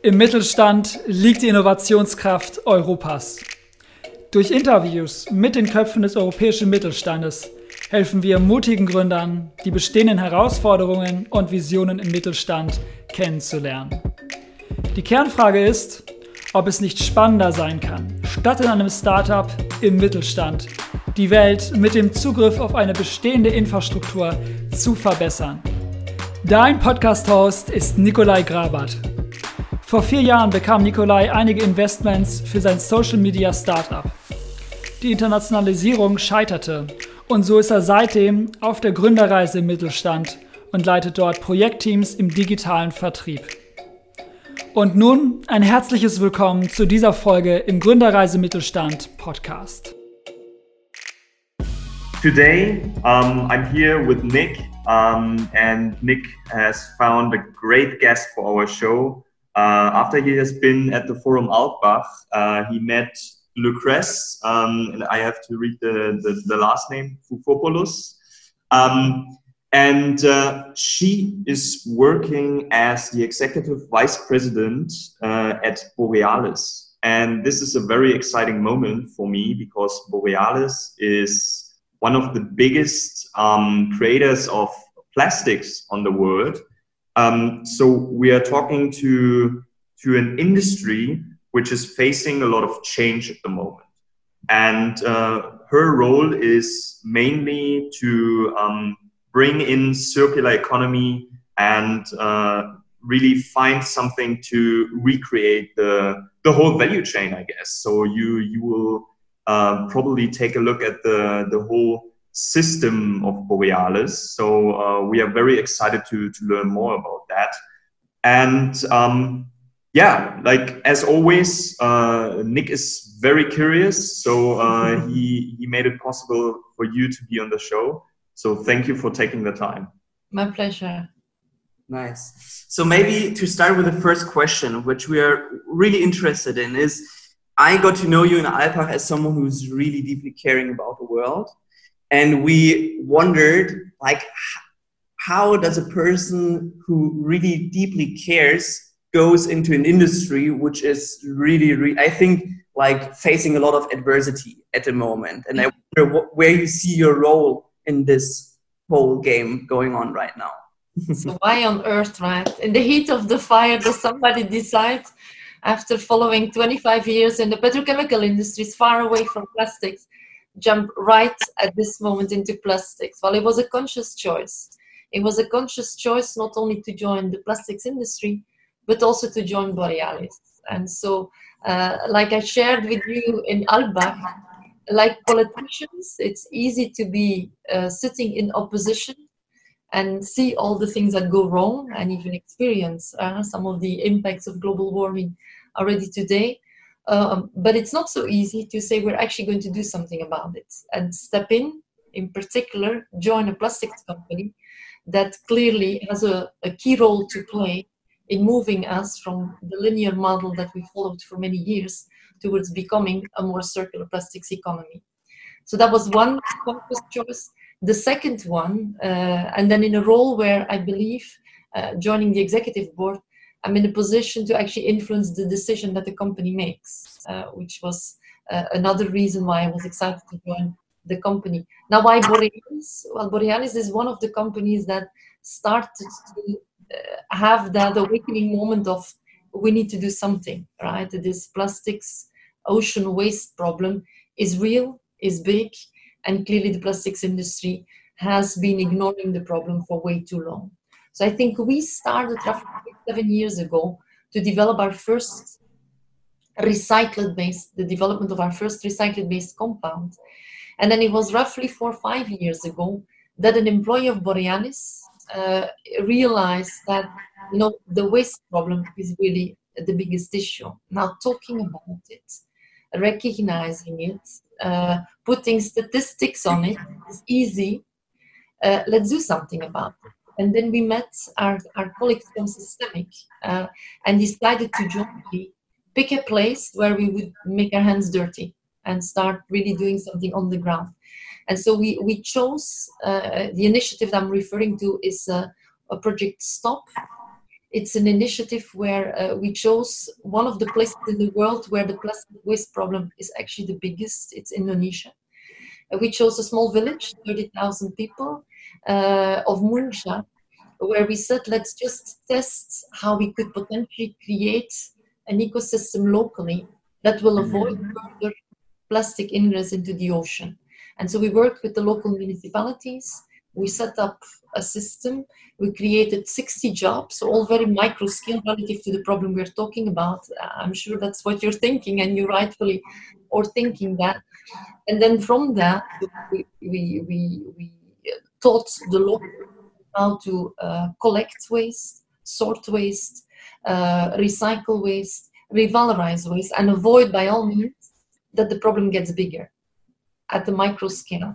Im Mittelstand liegt die Innovationskraft Europas. Durch Interviews mit den Köpfen des europäischen Mittelstandes helfen wir mutigen Gründern, die bestehenden Herausforderungen und Visionen im Mittelstand kennenzulernen. Die Kernfrage ist, ob es nicht spannender sein kann, statt in einem Startup im Mittelstand die Welt mit dem Zugriff auf eine bestehende Infrastruktur zu verbessern. Dein Podcast-Host ist Nikolai Grabert. Vor vier Jahren bekam Nikolai einige Investments für sein Social Media Startup. Die Internationalisierung scheiterte und so ist er seitdem auf der Gründerreise im Mittelstand und leitet dort Projektteams im digitalen Vertrieb. Und nun ein herzliches Willkommen zu dieser Folge im Gründerreise Mittelstand Podcast. Today, um, I'm here with Nick, um, and Nick has found a great guest for our show. Uh, after he has been at the Forum Alpbach, uh, he met Lucrece, um, and I have to read the, the, the last name, Foufopoulos. Um, and uh, she is working as the executive vice president uh, at Borealis. And this is a very exciting moment for me because Borealis is one of the biggest um, creators of plastics on the world. Um, so we are talking to to an industry which is facing a lot of change at the moment, and uh, her role is mainly to um, bring in circular economy and uh, really find something to recreate the the whole value chain, I guess. So you you will uh, probably take a look at the, the whole system of Borealis. So uh, we are very excited to, to learn more about that. And um, yeah, like as always, uh, Nick is very curious. So uh, he, he made it possible for you to be on the show. So thank you for taking the time. My pleasure. Nice. So maybe to start with the first question, which we are really interested in, is I got to know you in Alpbach as someone who's really deeply caring about the world. And we wondered, like, how does a person who really deeply cares goes into an industry which is really, really I think, like facing a lot of adversity at the moment. And I wonder where you see your role in this whole game going on right now. so why on earth, right? In the heat of the fire, does somebody decide after following 25 years in the petrochemical industries far away from plastics, jump right at this moment into plastics. Well, it was a conscious choice. It was a conscious choice not only to join the plastics industry, but also to join Borealis. And so, uh, like I shared with you in Alpbach, like politicians, it's easy to be uh, sitting in opposition and see all the things that go wrong and even experience uh, some of the impacts of global warming already today. Um, but it's not so easy to say we're actually going to do something about it and step in, in particular, join a plastics company that clearly has a, a key role to play in moving us from the linear model that we followed for many years towards becoming a more circular plastics economy. So that was one focus choice. The second one, uh, and then in a role where I believe uh, joining the executive board, I'm in a position to actually influence the decision that the company makes, uh, which was uh, another reason why I was excited to join the company. Now, why Borealis? Well, Borealis is one of the companies that started to uh, have that awakening moment of we need to do something, right? This plastics ocean waste problem is real, is big, and clearly the plastics industry has been ignoring the problem for way too long. So I think we started roughly seven years ago to develop our first recycled based, the development of our first recycled based compound. And then it was roughly four or five years ago that an employee of Borealis uh, realized that you know the waste problem is really the biggest issue. Now talking about it, recognizing it, uh, putting statistics on it is easy. Uh, let's do something about it. And then we met our, our colleagues from SYSTEMIQ uh, and decided to jointly pick a place where we would make our hands dirty and start really doing something on the ground. And so we, we chose uh, the initiative that I'm referring to is uh, a project STOP. It's an initiative where uh, we chose one of the places in the world where the plastic waste problem is actually the biggest. It's Indonesia. Uh, we chose a small village, 30,000 people, uh, of Muncar, where we said, let's just test how we could potentially create an ecosystem locally that will avoid further plastic ingress into the ocean. And so we worked with the local municipalities. We set up a system. We created 60 jobs, all very micro scale relative to the problem we're talking about. I'm sure that's what you're thinking, and you rightfully are thinking that. And then from that, we, we, we, we taught the local how to uh, collect waste, sort waste, uh, recycle waste, revalorize waste, and avoid by all means that the problem gets bigger at the micro scale.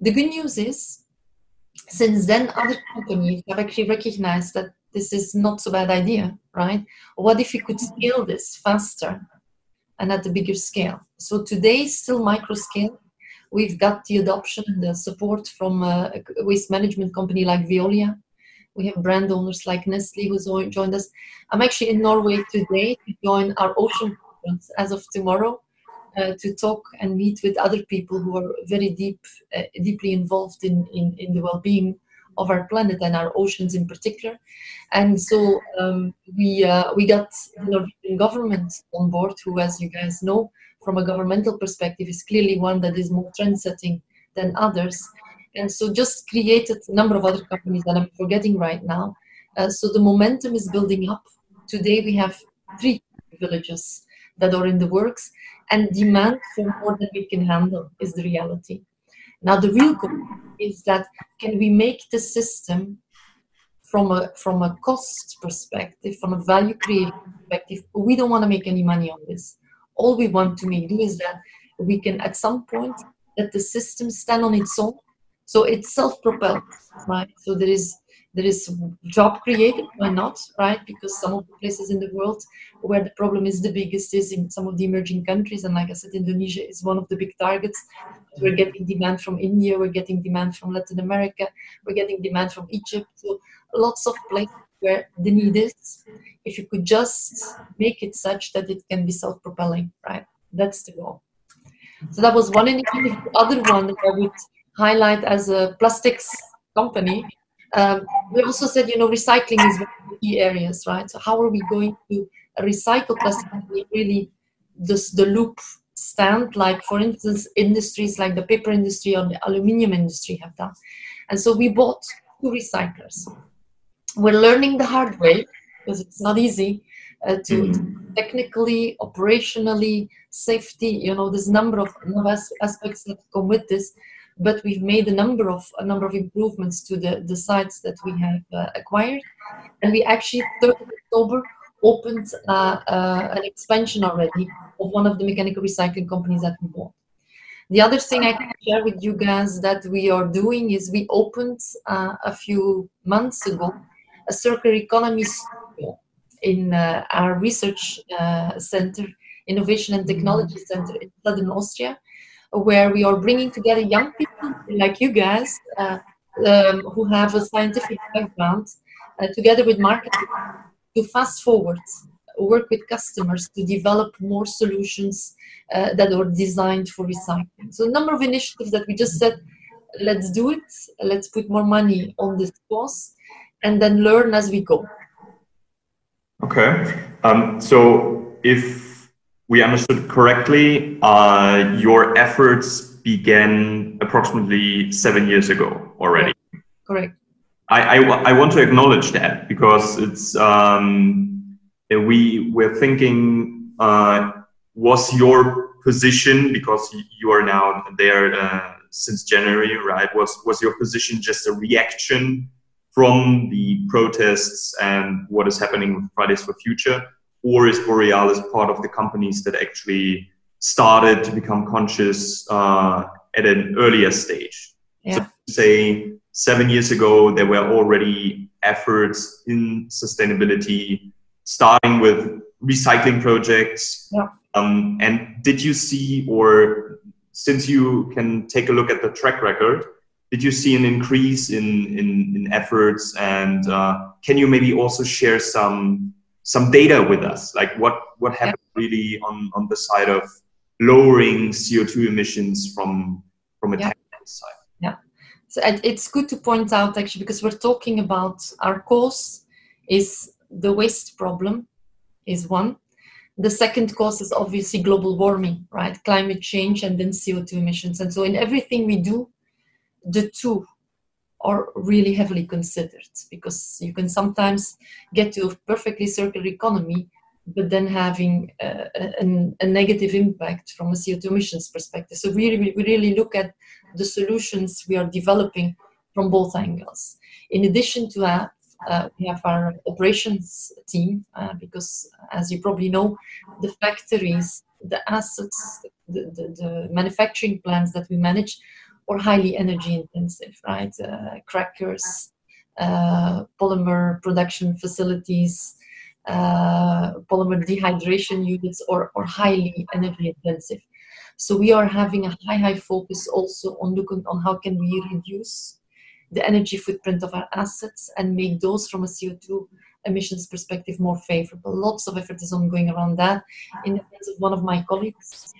The good news is, since then, other companies have actually recognized that this is not so bad idea, right? What if we could scale this faster and at a bigger scale? So today, still micro scale. We've got the adoption and the support from a waste management company like Veolia. We have brand owners like Nestle who's joined us. I'm actually in Norway today to join our ocean conference as of tomorrow uh, to talk and meet with other people who are very deep, uh, deeply involved in, in, in the well-being of our planet and our oceans in particular. And so um, we uh, we got the Norwegian government on board, who, as you guys know, from a governmental perspective, is clearly one that is more trend-setting than others. And so just created a number of other companies that I'm forgetting right now. Uh, so the momentum is building up. Today we have three villages that are in the works and demand for more than we can handle is the reality. Now the real goal is that can we make the system from a from a cost perspective, from a value creation perspective, we don't want to make any money on this. All we want to make do is that we can at some point let the system stand on its own. So it's self-propelled, right? So there is there is job created why not right? Because some of the places in the world where the problem is the biggest is in some of the emerging countries. And like i said indonesia is one of the big targets. We're getting demand from india. We're getting demand from latin america. We're getting demand from egypt. So lots of places where the need is if you could just make it such that it can be self-propelling right that's the goal so that was one initiative the other one that i would highlight as a plastics company um, we also said, you know, recycling is one of the key areas, right? So how are we going to recycle plastic really this, the loop stand, like for instance, industries like the paper industry or the aluminium industry have done. And so we bought two recyclers. We're learning the hard way because it's not easy uh, to mm. technically, operationally, safety, you know, there's a number of aspects that come with this but we've made a number of a number of improvements to the, the sites that we have uh, acquired and we actually 3rd october opened uh, uh, an expansion already of one of the mechanical recycling companies that we bought the other thing i can share with you guys that we are doing is we opened uh, a few months ago a circular economy in uh, our research uh, center innovation and technology center in southern austria where we are bringing together young people like you guys uh, um, who have a scientific background uh, together with marketing to fast forward work with customers to develop more solutions uh, that are designed for recycling. So a number of initiatives that we just said let's do it let's put more money on this course and then learn as we go okay um, so if we understood correctly, uh, your efforts began approximately seven years ago already. Correct. I, I, I want to acknowledge that because it's um, we were thinking uh, was your position because you are now there uh, since January, right? Was was your position just a reaction from the protests and what is happening with Fridays for Future? or is Borealis part of the companies that actually started to become conscious uh, at an earlier stage? Yeah. So, say seven years ago, there were already efforts in sustainability, starting with recycling projects. Yeah. Um, and did you see, or since you can take a look at the track record, did you see an increase in in, in efforts? And uh, can you maybe also share some some data with us, like what what happened yeah. really on on the side of lowering CO2 emissions from from a yeah. technical side? Yeah, so it's good to point out actually because we're talking about our cause is the waste problem is one. The second cause is obviously global warming, right? Climate change and then CO2 emissions. And so in everything we do, the two are really heavily considered because you can sometimes get to a perfectly circular economy but then having a, a, a, negative impact from a CO2 emissions perspective. So we really, we really look at the solutions we are developing from both angles. In addition to that, uh, we have our operations team uh, because, as you probably know, the factories, the assets, the, the, the manufacturing plants that we manage are highly energy intensive, right? Uh, crackers, uh, polymer production facilities, uh, polymer dehydration units or, or highly energy intensive. So we are having a high, high focus also on looking on how can we reduce the energy footprint of our assets and make those from a CO2 emissions perspective more favorable. Lots of effort is ongoing around that in the hands of one of my colleagues.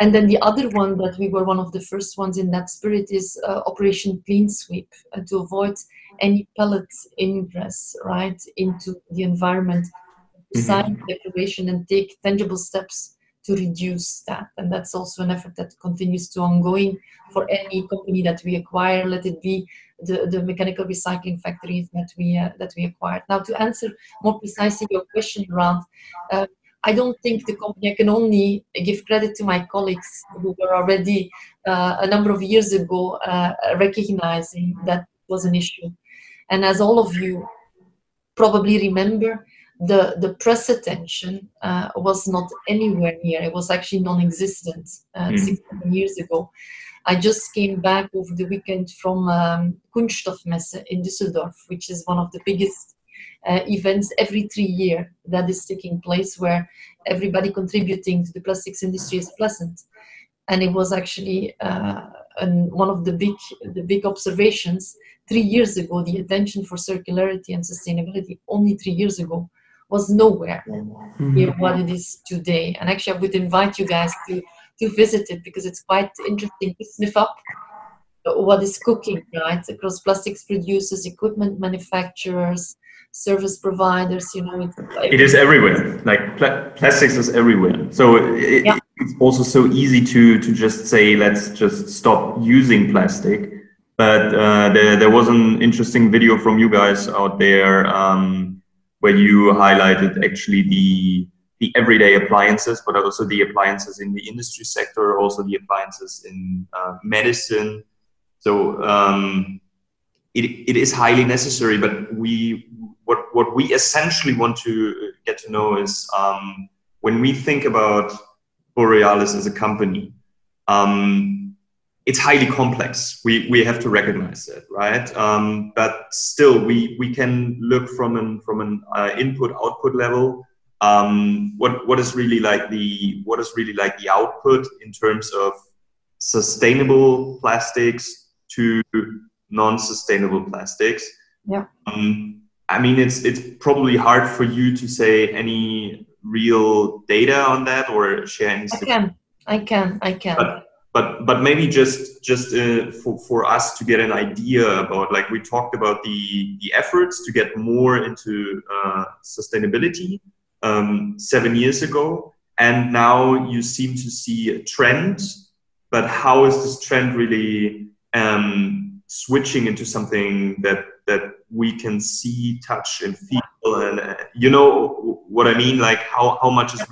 And then the other one that we were one of the first ones in that spirit is uh, Operation Clean Sweep uh, to avoid any pellet ingress right into the environment. Mm-hmm. sign declaration and take tangible steps to reduce that. And that's also an effort that continues to ongoing for any company that we acquire let it be the, the mechanical recycling factories that we uh, that we acquired. Now to answer more precisely your question around uh, I don't think the company, I can only give credit to my colleagues who were already uh, a number of years ago uh, recognizing that was an issue. And as all of you probably remember, the, the press attention uh, was not anywhere near. It was actually non-existent uh, mm. six seven years ago. I just came back over the weekend from um, Kunststoffmesse in Düsseldorf, which is one of the biggest uh, events every three years that is taking place where everybody contributing to the plastics industry is present. And it was actually uh, an, one of the big, the big observations three years ago, the attention for circularity and sustainability only three years ago was nowhere mm-hmm. near what it is today. And actually, I would invite you guys to, to visit it because it's quite interesting to sniff up what is cooking, right? Across plastics producers, equipment manufacturers, service providers, you know. It's, it is everywhere. Like pl- plastics is everywhere. So it, yeah. it's also so easy to, to just say, let's just stop using plastic but uh, there, there was an interesting video from you guys out there um, where you highlighted actually the the everyday appliances, but also the appliances in the industry sector, also the appliances in uh, medicine. So um, it, it is highly necessary, but we what what we essentially want to get to know is um, when we think about Borealis as a company. Um, it's highly complex. We, we have to recognize that, right? Um, but still, we, we can look from an from an uh, input output level. Um, what what is really like the what is really like the output in terms of sustainable plastics to non-sustainable plastics? Yeah. Um, I mean, it's it's probably hard for you to say any real data on that or share any. I can, I can, I can. But, but but maybe just just uh, for, for us to get an idea about like we talked about the the efforts to get more into uh, sustainability um, seven years ago and now you seem to see a trend but how is this trend really um, switching into something that that we can see touch and feel and uh, you know what i mean like how, how much is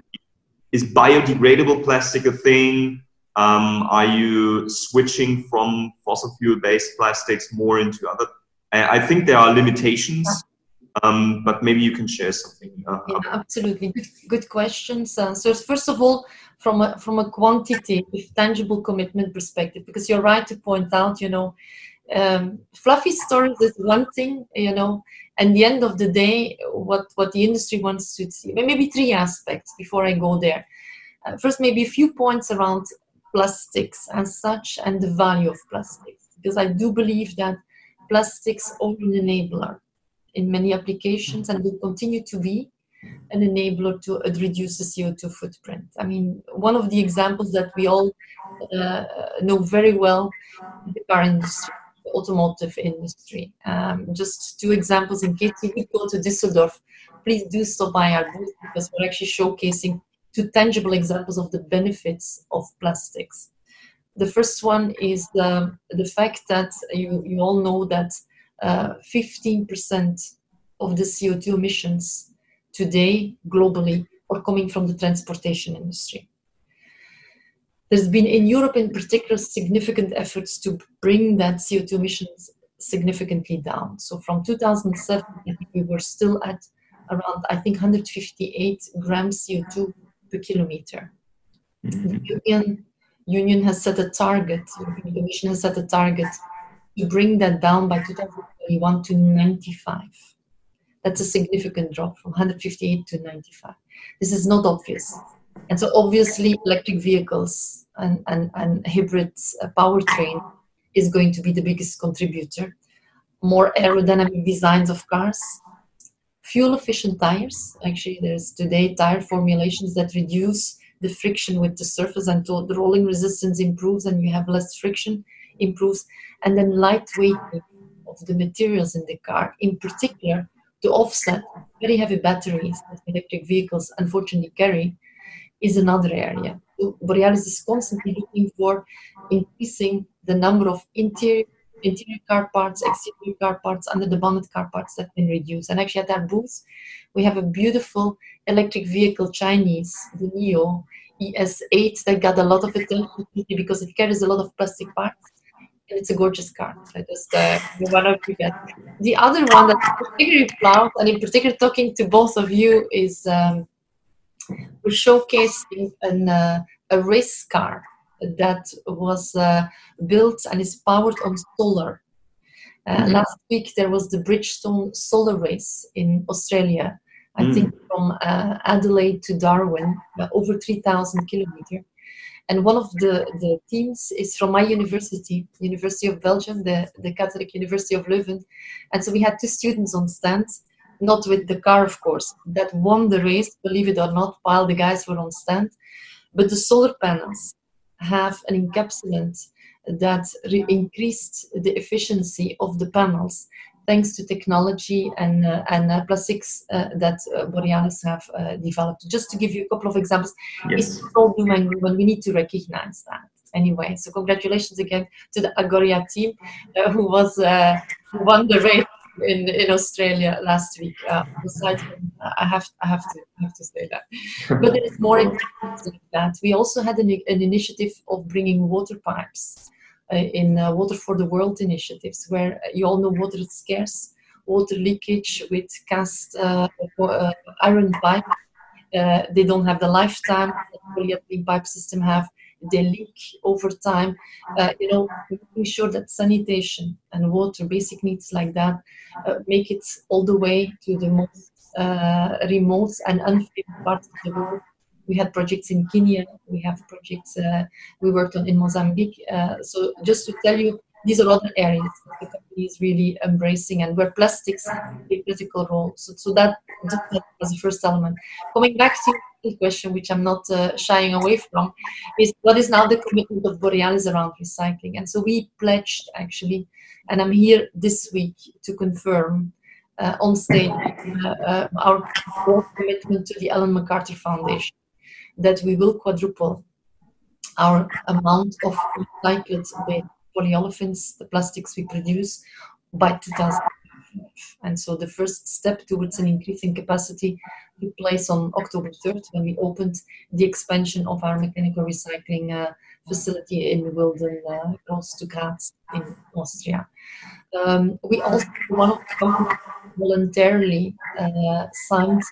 is biodegradable plastic a thing um, are you switching from fossil fuel based plastics more into other? I think there are limitations, um, but maybe you can share something. Uh, yeah, absolutely. Good, good questions. Uh, so, first of all, from a, from a quantity, tangible commitment perspective, because you're right to point out, you know, um, fluffy stories is one thing, you know, and the end of the day, what, what the industry wants to see, maybe three aspects before I go there. Uh, first, maybe a few points around plastics as such and the value of plastics. because I do believe that plastics are an enabler in many applications and will continue to be an enabler to reduce the CO2 footprint. I mean, one of the examples that we all uh, know very well in the car industry, the automotive industry. Um, just two examples in case you would go to Düsseldorf, please do stop by our booth because we're actually showcasing two tangible examples of the benefits of plastics. The first one is the, the fact that you, you all know that uh, 15% of the CO2 emissions today globally are coming from the transportation industry. There's been in Europe in particular significant efforts to bring that CO2 emissions significantly down. So from 2007, we were still at around, I think, 158 grams CO2 per kilometer. Mm-hmm. The Union, Union has set a target, the Commission has set a target to bring that down by 2021 to 95. That's a significant drop from 158 to 95. This is not obvious. And so obviously electric vehicles and, and, and hybrid uh, powertrain is going to be the biggest contributor. More aerodynamic designs of cars, fuel efficient tires. Actually, there's today tire formulations that reduce the friction with the surface and the rolling resistance improves and you have less friction improves. And then lightweight of the materials in the car, in particular, to offset very heavy batteries that electric vehicles unfortunately carry, is another area. So Borealis is constantly looking for increasing the number of interior interior car parts, exterior car parts, under the bonnet car parts that can reduce. And actually at our booth, we have a beautiful electric vehicle Chinese, the NIO ES8 that got a lot of attention because it carries a lot of plastic parts And it's a gorgeous car. I just uh, want to forget. The other one that's particularly proud, and in particular talking to both of you, is um, we're showcasing an, uh, a race car that was uh, built and is powered on solar. Uh, mm-hmm. Last week there was the Bridgestone Solar Race in Australia. I mm. think from uh, Adelaide to Darwin, uh, over 3,000 kilometers and one of the, the teams is from my university, University of Belgium, the, the Catholic University of Leuven. And so we had two students on stand, not with the car, of course, that won the race, believe it or not, while the guys were on stand. But the solar panels have an encapsulant that re- increased the efficiency of the panels thanks to technology and, uh, and uh, plastics uh, that uh, Borealis have uh, developed. Just to give you a couple of examples, yes. it's all doom and gloom, and we need to recognize that anyway. So congratulations again to the Agoria team uh, who was who won the race in, in Australia last week. besides, I have I have to I have to say that. But there is more than that. We also had an, an initiative of bringing water pipes uh, in uh, Water for the World initiatives, where you all know water is scarce, water leakage with cast uh, iron pipe. they don't have the lifetime that polyethylene pipe system have they leak over time. Uh, you know, making sure that sanitation and water, basic needs like that, uh, make it all the way to the most uh, remote and unfavored parts of the world we had projects in Kenya, we have projects uh, we worked on in Mozambique. Uh, so just to tell you, these are other areas the company is really embracing and where plastics play a critical role. So, so that, was the first element. Coming back to the question, which I'm not uh, shying away from, is what is now the commitment of Borealis around recycling? And so we pledged actually, and I'm here this week to confirm uh, on stage uh, uh, our commitment to the Ellen MacArthur Foundation that we will quadruple our amount of recycled polyolefins, the plastics we produce, by 2005. And so the first step towards an increase in capacity took place on October 3rd when we opened the expansion of our mechanical recycling uh, facility in Wildon, uh, close to Graz in Austria. Um, we also, one of the voluntarily uh, signed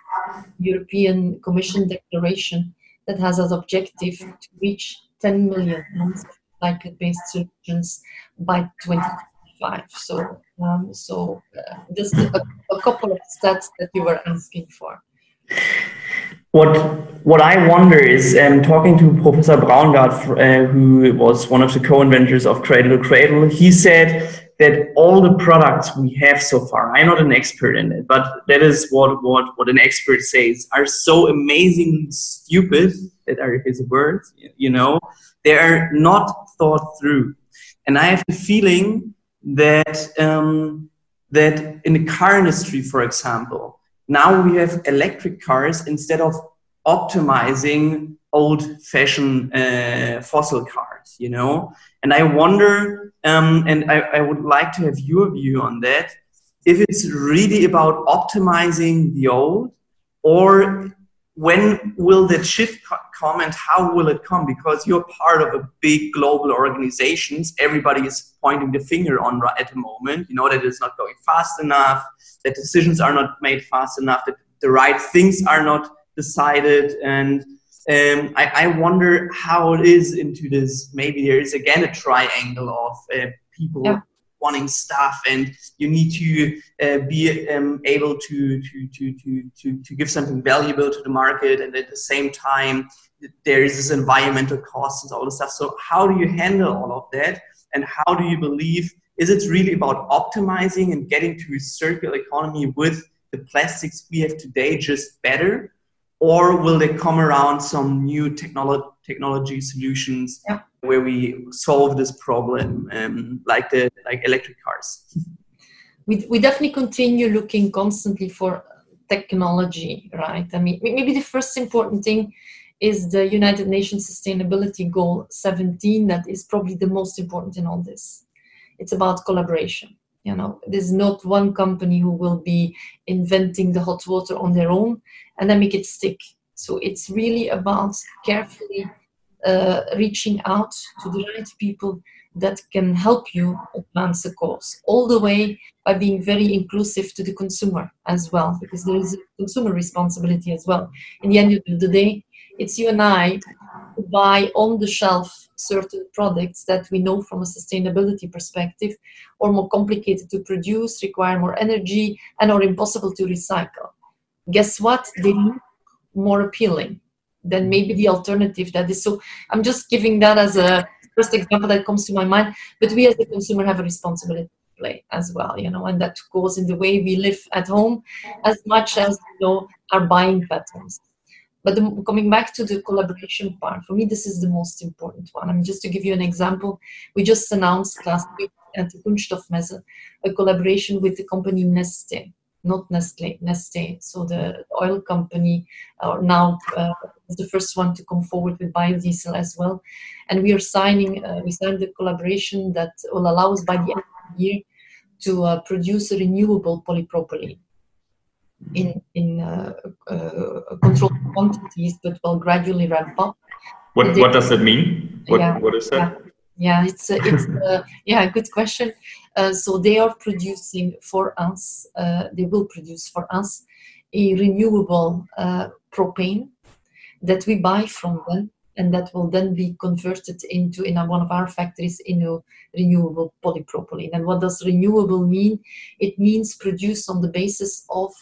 European Commission declaration that has as objective to reach 10 million non-cycle-based solutions by 2025. So, um, so uh, just a, a, couple of stats that you were asking for. What what I wonder is um, talking to Professor Braungart, uh, who was one of the co-inventors of Cradle to Cradle, he said that all the products we have so far, I'm not an expert in it, but that is what, what, what an expert says, are so amazingly stupid, that are his words, you know, they are not thought through. And I have the feeling that, um, that in the car industry, for example, now we have electric cars instead of optimizing old fashioned uh, fossil cars, you know? And I wonder, um, and I, I would like to have your view on that, if it's really about optimizing the old or when will that shift come and how will it come? Because you're part of a big global organizations. Everybody is pointing the finger on at the moment you know that it's not going fast enough that decisions are not made fast enough that the right things are not decided. And um, I, I, wonder how it is into this. Maybe there is again a triangle of uh, people yeah. Wanting stuff and you need to uh, be um, able to, to, to, to, to, to give something valuable to the market and at the same time there is this environmental costs and all this stuff. So how do you handle all of that? And how do you believe is it really about optimizing and getting to a circular economy with the plastics we have today just better? Or will they come around some new technolo- technology solutions yeah. where we solve this problem um, like the like electric cars. We, we definitely continue looking constantly for technology right? I mean maybe the first important thing is the united nations sustainability goal 17 that is probably the most important in all this. It's about collaboration you know? There's not one company who will be inventing the hot water on their own and then make it stick so it's really about carefully uh, reaching out to the right people that can help you advance the cause all the way by being very inclusive to the consumer as well because there is a consumer responsibility as well in the end of the day it's you and i who buy on the shelf certain products that we know from a sustainability perspective are more complicated to produce, require more energy, and are impossible to recycle. Guess what? They more appealing than mm-hmm. maybe the alternative that is. So I'm just giving that as a first example that comes to my mind. But we as the consumer have a responsibility to play as well, you know, and that goes in the way we live at home as much as you know our buying patterns. But the, coming back to the collaboration part, for me, this is the most important one. I mean, just to give you an example, we just announced last week at the Kunststoffmesse a collaboration with the company Neste, not Nestle, Neste. So the oil company uh, now uh, the first one to come forward with biodiesel as well. And we are signing, uh, we signed a collaboration that will allow us by the end of the year to uh, produce a renewable polypropylene in in uh, uh, controlled quantities, but will gradually ramp up. What what does that mean? What yeah, what is that? Yeah. Yeah, it's a, it's uh, yeah, good question. Uh, so they are producing for us. Uh, they will produce for us a renewable uh, propane that we buy from them, and that will then be converted into in a, one of our factories into renewable polypropylene. And what does renewable mean? It means produced on the basis of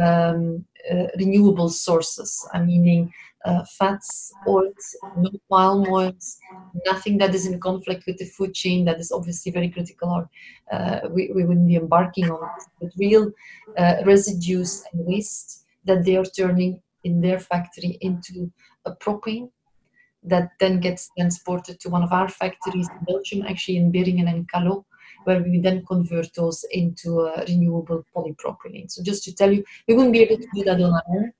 um, uh, renewable sources. I meaning uh, fats, oils, no palm oils, nothing that is in conflict with the food chain. That is obviously very critical, or uh, we, we wouldn't be embarking on it. But real uh, residues and waste that they are turning in their factory into a propane that then gets transported to one of our factories in Belgium, actually in Beringen and Kallo, where we then convert those into a renewable polypropylene. So just to tell you, we wouldn't be able to do that on our own.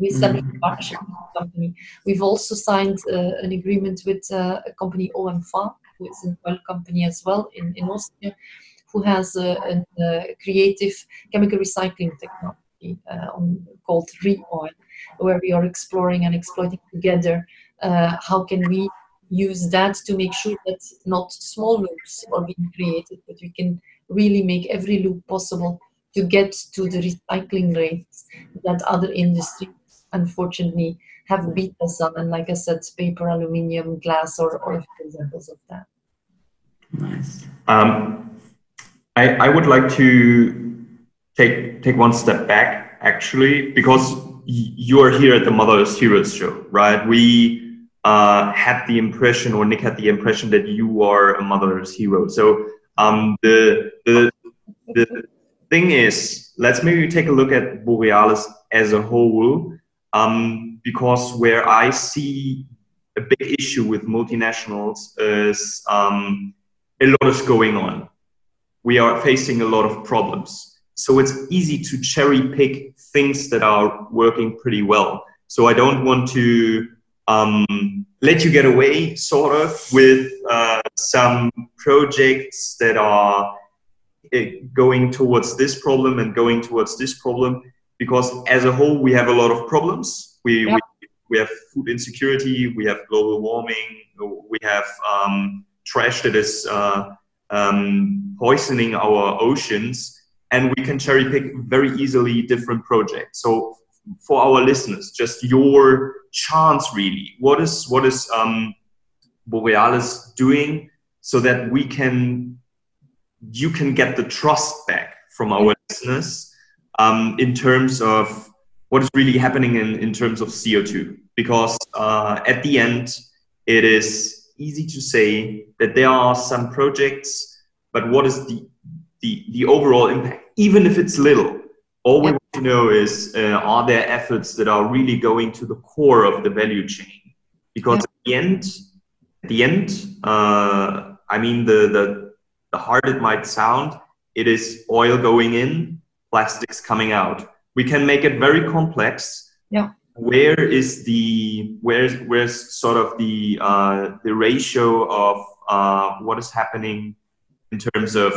We established mm-hmm. a partnership with the company. We've also signed uh, an agreement with uh, a company OMV, who is an oil company as well in, in Austria, who has a, a, a creative chemical recycling technology uh, on, called ReOil, where we are exploring and exploiting together uh, how can we use that to make sure that not small loops are being created, but we can really make every loop possible to get to the recycling rates that other industries unfortunately have beat us on. And like I said, paper, aluminium, glass, or, or examples of that. Nice. Um, I, I would like to take take one step back actually because you're here at the Motherless Heroes show, right? We uh, had the impression, or Nick had the impression, that you are a mother's hero. So um, the the the thing is, let's maybe take a look at Borealis as a whole, um, because where I see a big issue with multinationals is um, a lot is going on. We are facing a lot of problems. So it's easy to cherry pick things that are working pretty well. So I don't want to um, let you get away, sort of, with uh, some projects that are uh, going towards this problem and going towards this problem, because as a whole, we have a lot of problems. We, yeah. we, we, have food insecurity, we have global warming, we have um, trash that is uh, um, poisoning our oceans and we can cherry pick very easily different projects. So for our listeners, just your chance really. What is what is um, Borealis doing so that we can you can get the trust back from our listeners um, in terms of what is really happening in, in terms of CO2. Because uh, at the end, it is easy to say that there are some projects, but what is the the, the overall impact, even if it's little. All we want to know is uh, are there efforts that are really going to the core of the value chain? Because at the end, at the end, uh, I mean the, the the hard it might sound, it is oil going in, plastics coming out. We can make it very complex. Yeah. Where is the where's where's sort of the uh, the ratio of uh, what is happening in terms of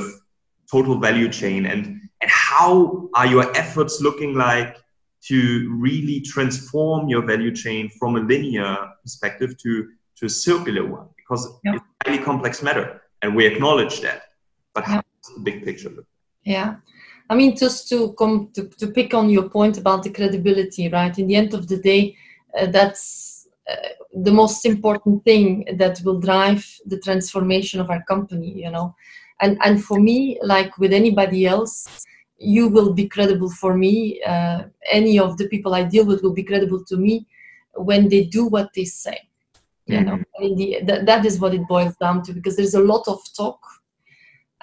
total value chain and, and how are your efforts looking like to really transform your value chain from a linear perspective to, to a circular one because yeah. it's a highly complex matter and we acknowledge that but how yeah. the big picture look yeah i mean just to come to, to pick on your point about the credibility right? In the end of the day uh, that's uh, the most important thing that will drive the transformation of our company you know? And and for me like with anybody else you will be credible for me uh, any of the people i deal with will be credible to me when they do what they say you mm-hmm. know? I mean, the, that, that is what it boils down to because there's a lot of talk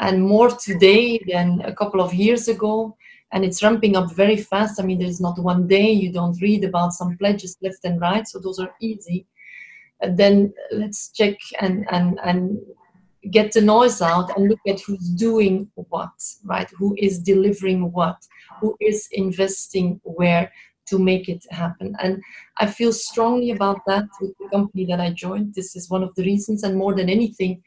and more today than a couple of years ago and it's ramping up very fast i mean there's not one day you don't read about some pledges left and right so those are easy and then let's check and and and get the noise out and look at who's doing what, right? Who is delivering what, who is investing where to make it happen. And I feel strongly about that with the company that I joined. This is one of the reasons, and more than anything,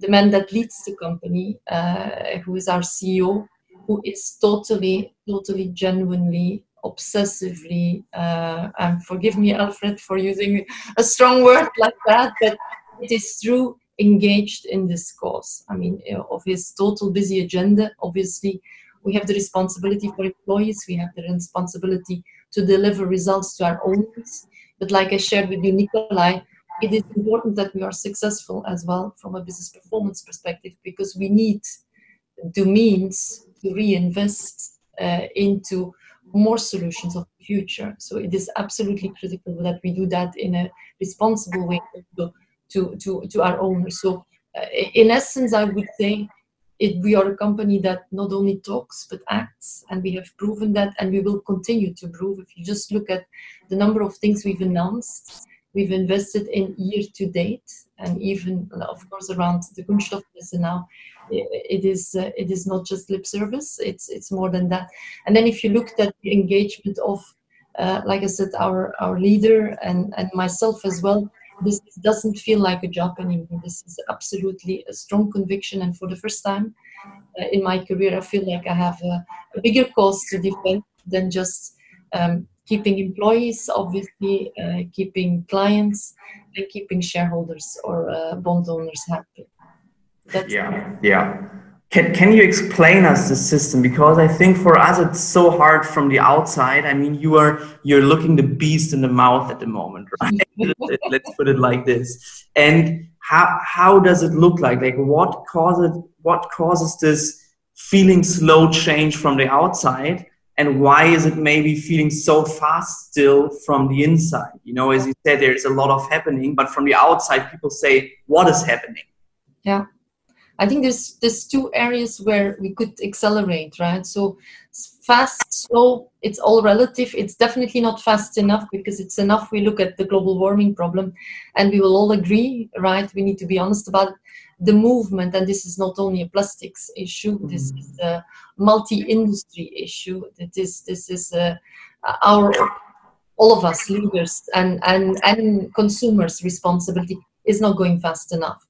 the man that leads the company, uh, who is our CEO, who is totally, totally, genuinely obsessively uh, and forgive me alfred for using a strong word like that but it is true engaged in this cause. I mean, of his total busy agenda, obviously, we have the responsibility for employees, we have the responsibility to deliver results to our owners. But like I shared with you, Nikolai, it is important that we are successful as well from a business performance perspective because we need the means to reinvest uh, into more solutions of the future. So it is absolutely critical that we do that in a responsible way to, to, to our owners. So uh, in essence, I would say it, we are a company that not only talks but acts, and we have proven that, and we will continue to prove. If you just look at the number of things we've announced, we've invested in year to date, and even of course around the Kunststoffmesse now, it is uh, it is not just lip service; it's it's more than that. And then if you looked at the engagement of, uh, like I said, our our leader and and myself as well, this doesn't feel like a job anymore. This is absolutely a strong conviction, and for the first time uh, in my career, I feel like I have a, a bigger cause to defend than just um, keeping employees, obviously, uh, keeping clients, and keeping shareholders or uh, bond owners happy. That's yeah, yeah. Can, can you explain us the system? Because I think for us it's so hard from the outside. I mean, you are you're looking the beast in the mouth at the moment, right? Let's put it like this. And how how does it look like? Like what causes what causes this feeling slow change from the outside and why is it maybe feeling so fast still from the inside? You know as you said there's a lot of happening but from the outside people say what is happening? Yeah. I think there's there's two areas where we could accelerate right? So fast slow it's all relative. It's definitely not fast enough because it's enough we look at the global warming problem and we will all agree right? We need to be honest about the movement, and this is not only a plastics issue, mm-hmm. this is a multi-industry issue. That is, this is uh, our all of us leaders and, and, and consumers responsibility is not going fast enough.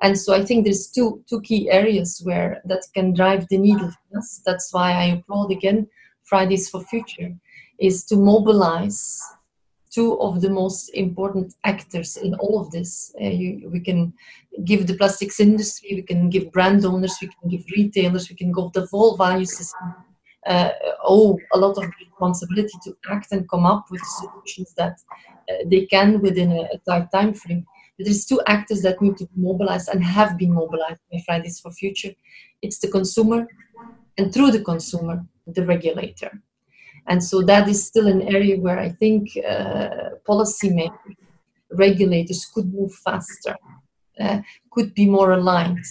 And so I think there's two, two key areas where that can drive the needle for us. That's why I applaud again Fridays for Future, is to mobilize two of the most important actors in all of this. Uh, you, we can give the plastics industry, we can give brand owners, we can give retailers, we can give the whole value system. Uh, oh, a lot of responsibility to act and come up with solutions that uh, they can within a, a tight time frame. But there's two actors that need to be mobilized and have been mobilized by Fridays for Future. It's the consumer, and through the consumer, the regulator. And so that is still an area where I think uh, policymakers, regulators could move faster, uh, could be more aligned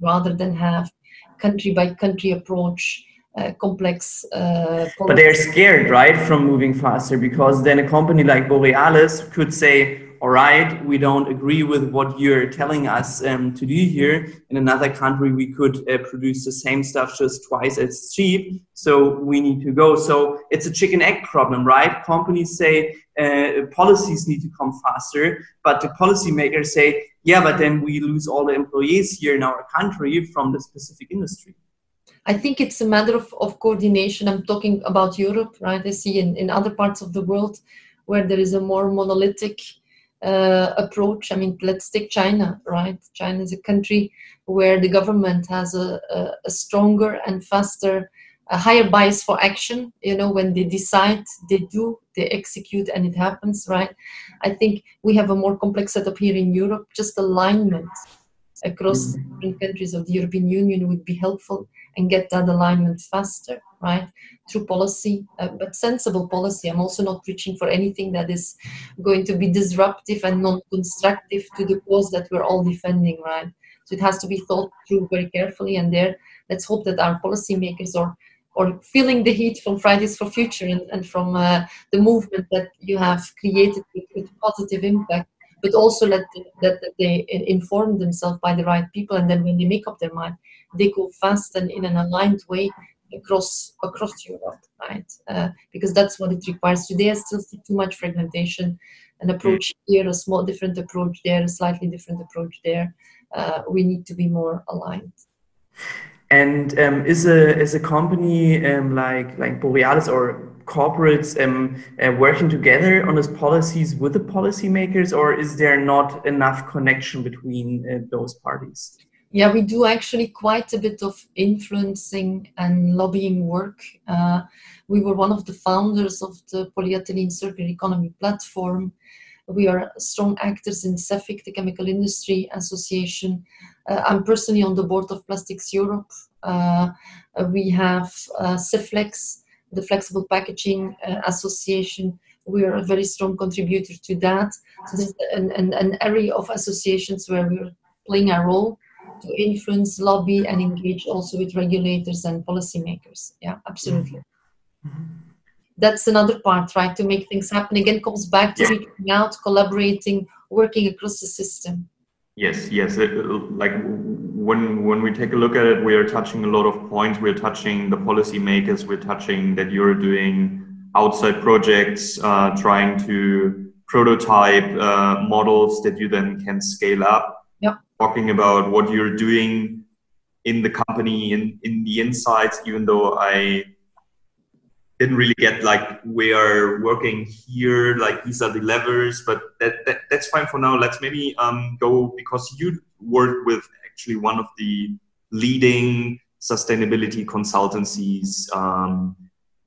rather than have country by country approach uh, complex. Uh, but they're scared, right, from moving faster because then a company like Borealis could say, all right, we don't agree with what you're telling us um, to do here. In another country, we could uh, produce the same stuff just twice as cheap. So we need to go. So it's a chicken egg problem, right? Companies say uh, policies need to come faster, but the policymakers say, yeah, but then we lose all the employees here in our country from the specific industry. I think it's a matter of, of coordination. I'm talking about Europe, right? I see in, in other parts of the world where there is a more monolithic uh, approach. I mean, let's take China, right? China is a country where the government has a, a, a stronger and faster, a higher bias for action. You know, when they decide, they do, they execute, and it happens, right? I think we have a more complex setup here in Europe. Just alignment across mm-hmm. different countries of the European Union would be helpful and get that alignment faster, right? Through policy, uh, but sensible policy. I'm also not preaching for anything that is going to be disruptive and non-constructive to the cause that we're all defending, right? So it has to be thought through very carefully. And there, let's hope that our policymakers are or feeling the heat from Fridays for Future and, and from uh, the movement that you have created with, with positive impact but also let that, that they inform themselves by the right people and then when they make up their mind they go fast and in an aligned way across across Europe, right? Uh, because that's what it requires. Today, I still see too much fragmentation. An approach mm. here, a small different approach there, a slightly different approach there. Uh, we need to be more aligned. And um, is a is a company um, like like Borealis or corporates um, uh, working together on those policies with the policymakers, or is there not enough connection between uh, those parties? Yeah, we do actually quite a bit of influencing and lobbying work. Uh, we were one of the founders of the Polyethylene Circular Economy platform. We are strong actors in CEFIC, the Chemical Industry Association. Uh, I'm personally on the board of Plastics Europe. Uh, we have uh, CEFLEX, the Flexible Packaging uh, Association. We are a very strong contributor to that. So there's an, an, an area of associations where we're playing a role to influence, lobby, and engage also with regulators and policymakers. Yeah, absolutely. Mm-hmm. That's another part, right? To make things happen. Again, comes back to yeah. reaching out, collaborating, working across the system. Yes, yes. It, like when when we take a look at it, we are touching a lot of points. We're touching the policymakers. We're touching that you're doing outside projects, uh, trying to prototype uh, models that you then can scale up talking about what you're doing in the company in, in the insights, even though I didn't really get like we are working here, like these are the levers, but that, that that's fine for now. Let's maybe um, go because you work with actually one of the leading sustainability consultancies um,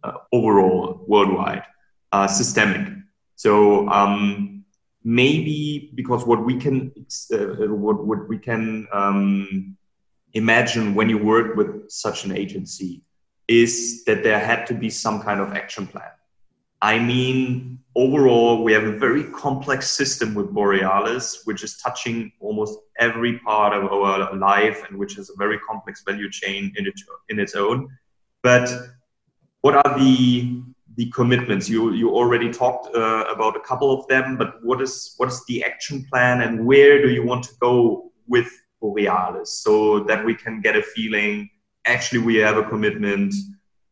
uh, overall worldwide, uh, SYSTEMIQ. So um, maybe because what we can uh, what, what we can um, imagine when you work with such an agency is that there had to be some kind of action plan. I mean, overall, we have a very complex system with Borealis, which is touching almost every part of our life and which has a very complex value chain in, in its own. But what are the the commitments? You you already talked uh, about a couple of them, but what is what is the action plan and where do you want to go with Borealis so that we can get a feeling? Actually, we have a commitment.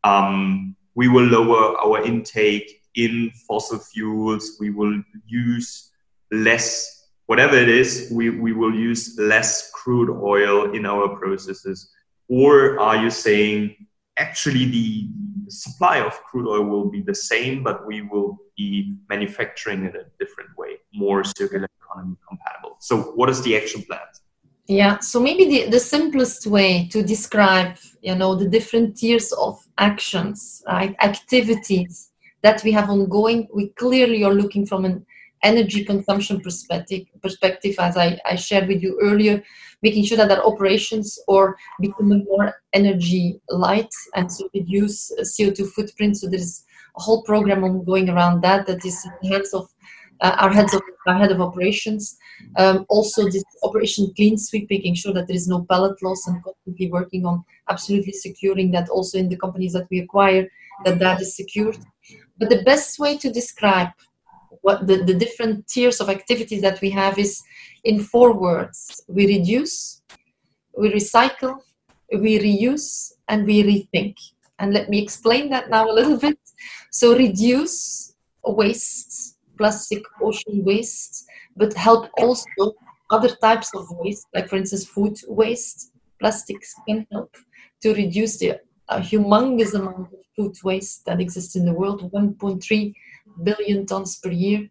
Um, we will lower our intake in fossil fuels. We will use less, whatever it is, we, we will use less crude oil in our processes. Or are you saying actually the supply of crude oil will be the same, but we will be manufacturing it a different way, more circular economy compatible? So, what is the action plan? Yeah, so maybe the, the simplest way to describe, you know, the different tiers of actions, right, activities that we have ongoing, we clearly are looking from an energy consumption perspective, perspective as I, I shared with you earlier, making sure that our operations are becoming more energy light and to reduce CO2 footprint. So there's a whole program ongoing around that that is in the hands of uh, our heads of our head of operations. Um, also, this operation clean sweep, making sure that there is no pellet loss, and constantly working on absolutely securing that also in the companies that we acquire that that is secured. But the best way to describe what the, the different tiers of activities that we have is in four words. We reduce, we recycle, we reuse, and we rethink. And let me explain that now a little bit. So reduce waste, plastic ocean waste, but help also other types of waste, like for instance food waste. Plastics can help to reduce the humongous amount of food waste that exists in the world 1.3 billion tons per year.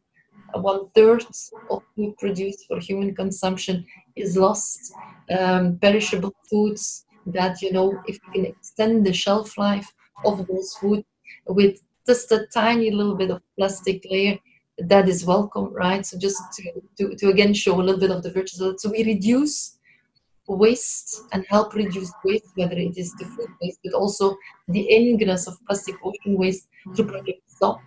One third of food produced for human consumption is lost. Um, perishable foods that, you know, if you can extend the shelf life of those food with just a tiny little bit of plastic layer, that is welcome, right? So just to, to, to again show a little bit of the virtues. So we reduce waste and help reduce waste, whether it is the food waste, but also the ingress of plastic ocean waste through Project Stop.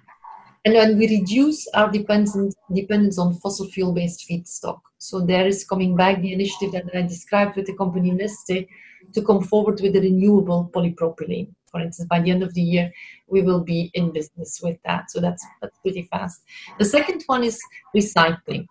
And then we reduce our dependence, dependence on fossil fuel based feedstock. So there is coming back the initiative that I described with the company Neste to come forward with a renewable polypropylene. For instance, by the end of the year, we will be in business with that. So that's, that's pretty fast. The second one is recycling.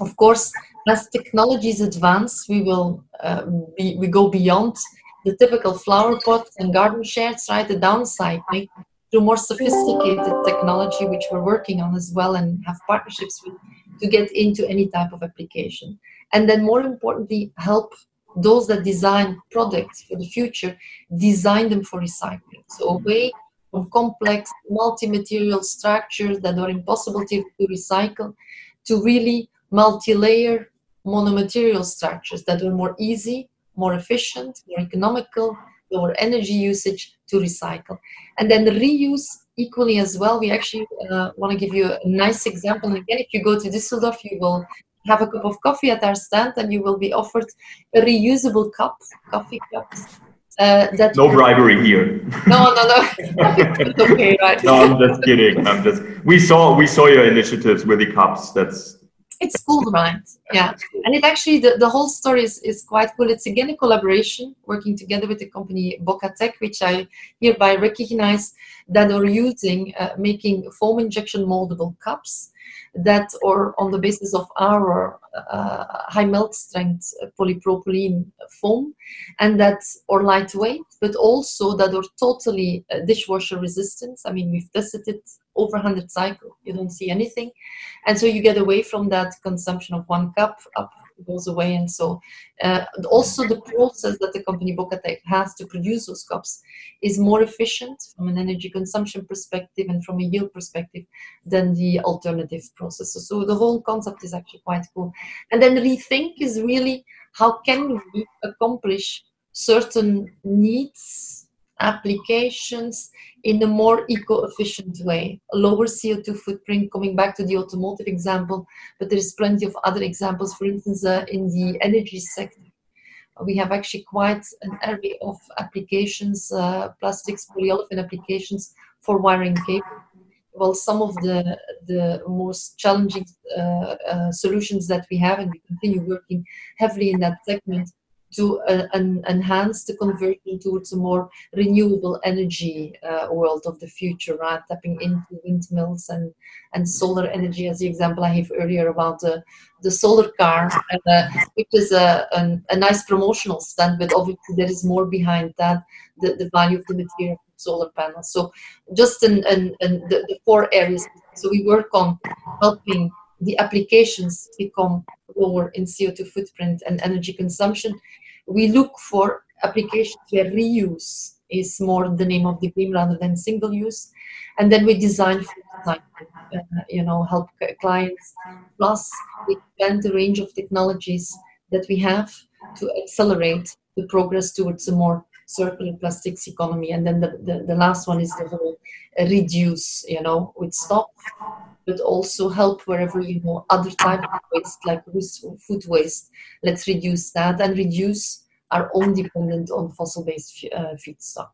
Of course, as technologies advance, we will uh, be, we go beyond the typical flower pots and garden sheds, right? The downcycling through more sophisticated technology, which we're working on as well and have partnerships with to get into any type of application. And then, more importantly, help those that design products for the future design them for recycling. So, away from complex multi-material structures that are impossible to, to recycle to really multi-layer monomaterial structures that are more easy, more efficient, more economical, lower energy usage to recycle. And then the reuse equally as well. We actually uh, want to give you a nice example. And again, if you go to Düsseldorf, you will have a cup of coffee at our stand and you will be offered a reusable cup, coffee cups. Uh, that no bribery here. No, no, no. okay, right. no, I'm just kidding. I'm just. We saw we saw your initiatives with the cups. That's it's cool, right? Yeah. And it actually, the, the whole story is, is quite cool. It's again a collaboration working together with the company Bockatech, which I hereby recognize that are using, uh, making foam injection moldable cups that are on the basis of our uh, high melt strength polypropylene foam and that are lightweight, but also that are totally uh, dishwasher resistant. I mean, we've tested it over 100 cycles, you don't see anything. And so you get away from that consumption of one cup up goes away. And so uh, also the process that the company Bockatech has to produce those cups is more efficient from an energy consumption perspective and from a yield perspective than the alternative processes. So the whole concept is actually quite cool. And then rethink is really how can we accomplish certain needs applications in a more eco-efficient way, a lower CO2 footprint, coming back to the automotive example, but there is plenty of other examples, for instance, uh, in the energy sector, we have actually quite an array of applications, uh, plastics, polyolefin applications for wiring cable. Well, some of the the most challenging uh, uh, solutions that we have, and we continue working heavily in that segment, to uh, enhance the conversion towards a more renewable energy uh, world of the future, right? Tapping into windmills and, and solar energy, as the example I gave earlier about the, the solar car, uh, which is a, a, a, nice promotional stunt, but obviously there is more behind that, the, the value of the material solar panels. So just in, in, in the, the four areas. So we work on helping the applications become lower in CO2 footprint and energy consumption we look for applications where reuse is more the name of the game rather than single use. And then we design for uh, you know, help clients. Plus, we expand the range of technologies that we have to accelerate the progress towards a more circular plastics economy. And then the, the, the last one is the whole uh, reduce, you know, with stop, but also help wherever, you know, other type of waste like food waste. Let's reduce that and reduce our own dependence on fossil-based uh, feedstock.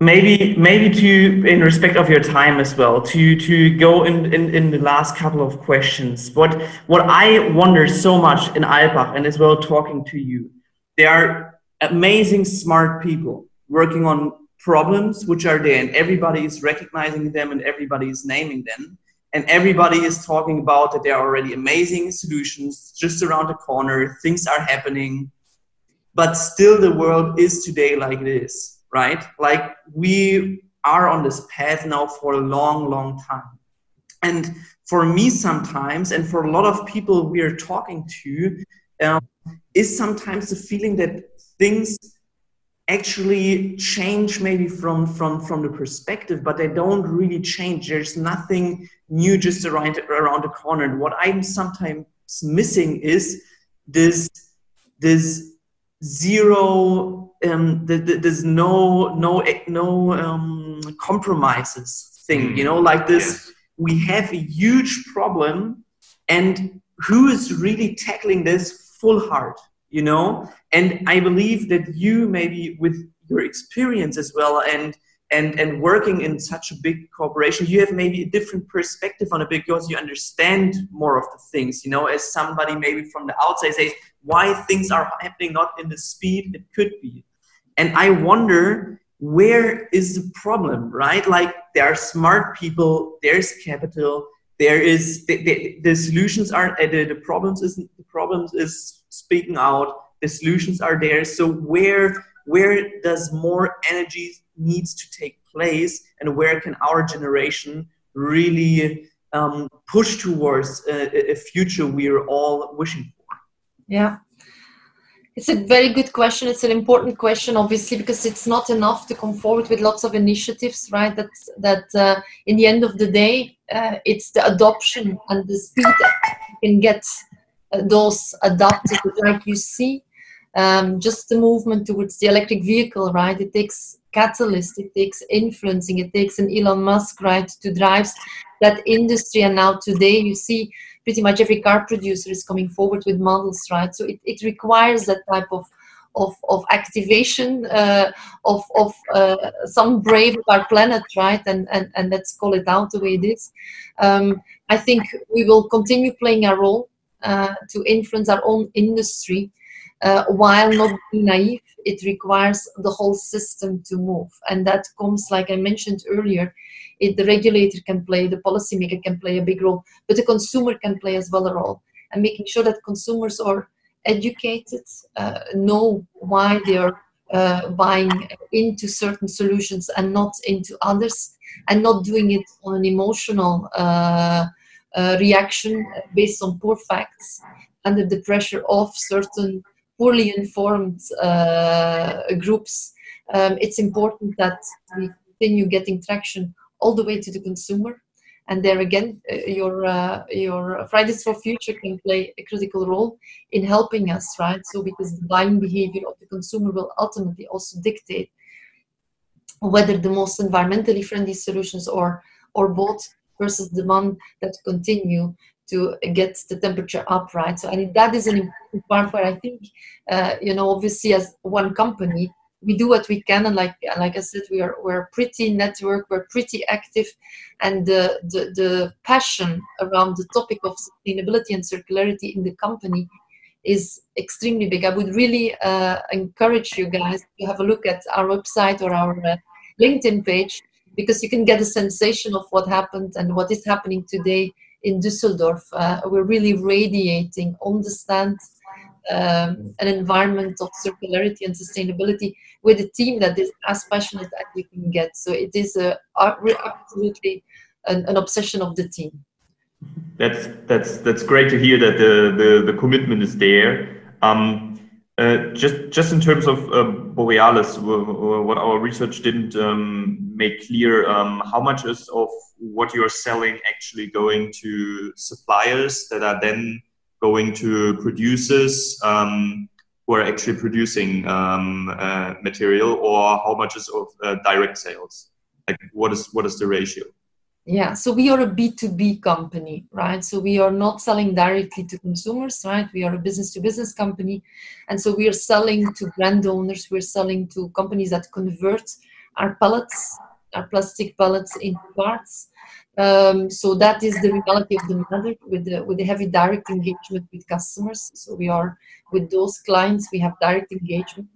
Maybe, maybe to, in respect of your time as well, to to go in, in, in the last couple of questions. What what I wonder so much in Alpbach and as well talking to you, there are amazing smart people working on problems which are there and everybody is recognizing them and everybody is naming them and everybody is talking about that there are already amazing solutions just around the corner things are happening but still the world is today like it is right? Like we are on this path now for a long long time. And for me sometimes and for a lot of people we are talking to um, is sometimes the feeling that things actually change maybe from from from the perspective but they don't really change. There's nothing new just around around the corner. And what i'm sometimes missing is this this zero um the, the, there's no no no um compromises thing you know like this yes. we have a huge problem and who is really tackling this full heart you know? And i believe that you maybe with your experience as well and and and working in such a big corporation you have maybe a different perspective on it because you understand more of the things you know? As somebody maybe from the outside says why things are happening not in the speed it could be. And i wonder where is the problem right? Like there are smart people there's capital there is the, the, the solutions are the, the problems isn't the problems is speaking out the solutions are there so where where does more energy needs to take place and where can our generation really um, push towards a, a future we're all wishing for yeah it's a very good question. It's an important question, obviously, because it's not enough to come forward with lots of initiatives, right? That that uh, in the end of the day, uh, it's the adoption and the speed that can get those adopted, like you see. Um, just the movement towards the electric vehicle, right? It takes catalyst, it takes influencing, it takes an Elon Musk, right, to drive that industry. And now today, you see pretty much every car producer is coming forward with models, right? So it, it requires that type of of, of activation uh, of, of uh, some brave of our planet, right? And, and, and let's call it out the way it is. Um, I think we will continue playing our role uh, to influence our own industry uh, while not being naive. It requires the whole system to move. And that comes, like I mentioned earlier, it, the regulator can play, the policymaker can play a big role, but the consumer can play as well a role. And making sure that consumers are educated, uh, know why they are uh, buying into certain solutions and not into others, and not doing it on an emotional uh, reaction based on poor facts under the pressure of certain poorly informed uh, groups. Um, it's important that we continue getting traction all the way to the consumer. And there again, uh, your uh, your Fridays for Future can play a critical role in helping us, right? So because the buying behavior of the consumer will ultimately also dictate whether the most environmentally friendly solutions or or both versus the one that continue to get the temperature up, right? So, and that is an important part where I think, uh, you know, obviously as one company, we do what we can, and like like I said, we are we're pretty network, we're pretty active, and the the, the passion around the topic of sustainability and circularity in the company is extremely big. I would really uh, encourage you guys to have a look at our website or our uh, LinkedIn page because you can get a sensation of what happened and what is happening today in Düsseldorf. Uh, we're really radiating on the stand um, an environment of circularity and sustainability with a team that is as passionate as you can get. So it is a, absolutely an, an obsession of the team. That's that's that's great to hear that the the, the commitment is there. Um, uh, just just in terms of uh, Borealis, what our research didn't um, make clear, um, how much is of what you're selling actually going to suppliers that are then going to producers um, who are actually producing um, uh, material, or how much is of uh, direct sales? Like, what is what is the ratio? Yeah, so we are a B2B company, right? So we are not selling directly to consumers, right? We are a business to business company. And so we are selling to brand owners, we're selling to companies that convert our pellets, our plastic pellets into parts. Um, so that is the reality of the matter with the, with the heavy direct engagement with customers. So we are with those clients, we have direct engagement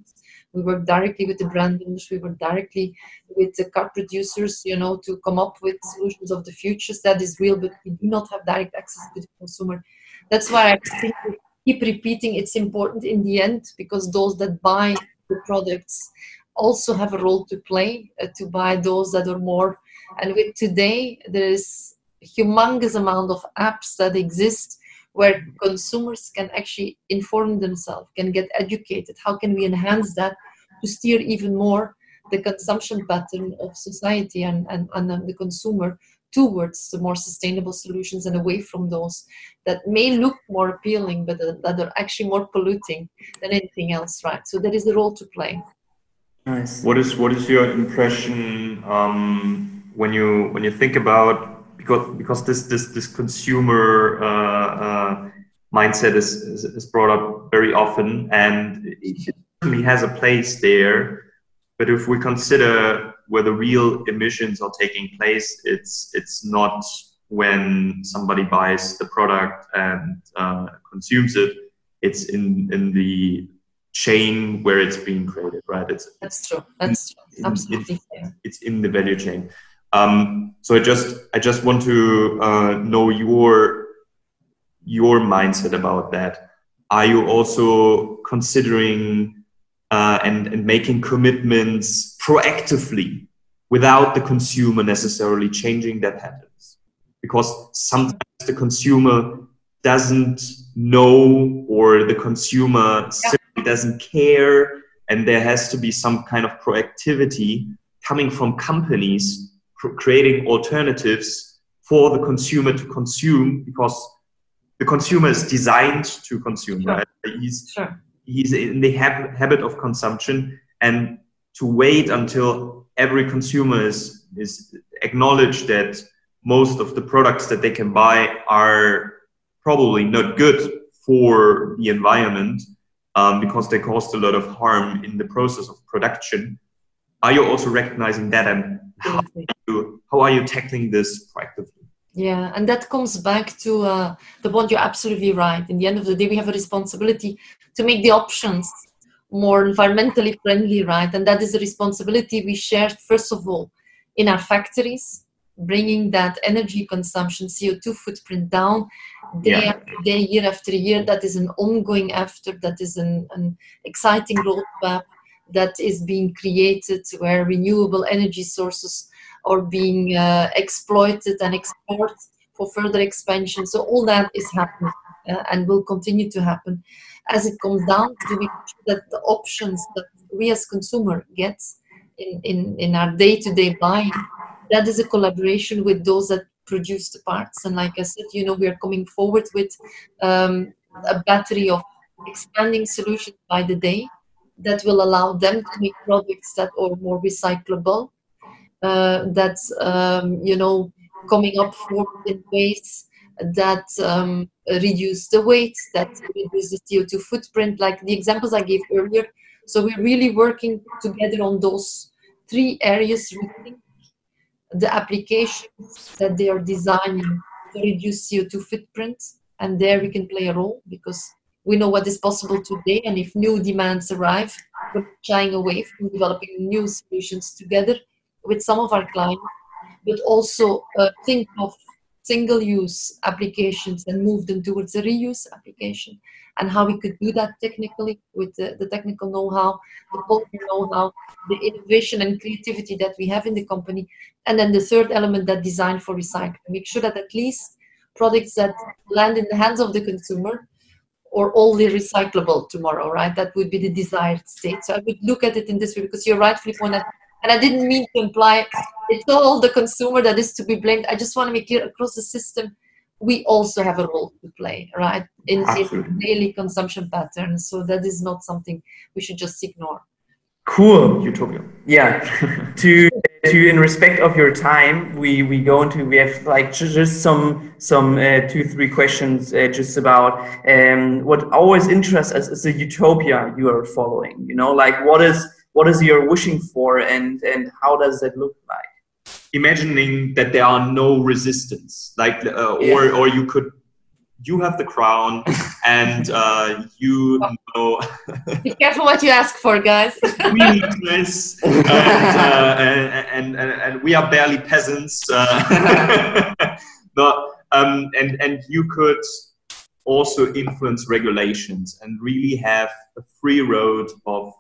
we work directly with the brand. We work directly with the car producers, you know, to come up with solutions of the futures. That is real, but we do not have direct access to the consumer. That's why I keep repeating it's important in the end because those that buy the products also have a role to play uh, to buy those that are more. And with today, there is humongous amount of apps that exist where consumers can actually inform themselves, can get educated. How can we enhance that to steer even more the consumption pattern of society and, and, and the consumer towards the more sustainable solutions and away from those that may look more appealing but that are actually more polluting than anything else right? So there is a role to play. Nice. What is what is your impression um, when you when you think about because because this this this consumer uh, uh, mindset is, is, is brought up very often, and it certainly has a place there. But if we consider where the real emissions are taking place, it's it's not when somebody buys the product and uh, consumes it. It's in in the chain where it's being created, right? It's that's true. That's in, absolutely it's, it's in the value chain. Um, so I just I just want to uh, know your your mindset about that. Are you also considering uh, and, and making commitments proactively without the consumer necessarily changing that habits? Because sometimes the consumer doesn't know or the consumer simply doesn't care and there has to be some kind of proactivity coming from companies creating alternatives for the consumer to consume because the consumer is designed to consume sure. right he's sure. he's in the hab- habit of consumption and to wait until every consumer is is acknowledged that most of the products that they can buy are probably not good for the environment um, because they caused a lot of harm in the process of production are you also recognizing that and how how are you tackling this proactively? Yeah and that comes back to uh, the point you're absolutely right. In the end of the day we have a responsibility to make the options more environmentally friendly right? And that is a responsibility we share first of all in our factories bringing that energy consumption co2 footprint down day yeah. after day year after year. That is an ongoing effort. That is an, an exciting roadmap that is being created where renewable energy sources are being uh, exploited and exported for further expansion. So all that is happening uh, and will continue to happen. As it comes down to make sure that the options that we as consumer get in, in, in our day-to-day buying, that is a collaboration with those that produce the parts. And like I said, you know, we are coming forward with um, a battery of expanding solutions by the day that will allow them to make products that are more recyclable, uh, that um, you know coming up for in ways that um, reduce the weight, that reduce the CO2 footprint, like the examples I gave earlier. So we're really working together on those three areas, the applications that they are designing to reduce CO2 footprint, and there we can play a role because we know what is possible today, and if new demands arrive, we're shying away from developing new solutions together with some of our clients, but also uh, think of single-use applications and move them towards a reuse application and how we could do that technically with the, the technical know-how, the quality know-how, the innovation and creativity that we have in the company. And then the third element, that design for recycling. Make sure that at least products that land in the hands of the consumer or only recyclable tomorrow, right? That would be the desired state. So I would look at it in this way because you're rightfully pointed out. And I didn't mean to imply it's all the consumer that is to be blamed. I just want to make clear across the system, we also have a role to play, right? In, in daily consumption patterns. So that is not something we should just ignore. Cool, Utopia. Yeah. to to in respect of your time, we we go into we have like just some some uh, two three questions uh, just about um, what always interests us is the utopia you are following. You know, like what is what is you're wishing for and and how does that look like? Imagining that there are no resistance, like uh, yeah. or or you could you have the crown and uh, you know be careful what you ask for guys weakness and, uh, and, and, and, we are barely peasants uh, but um, and and you could also influence regulations and really have a free road of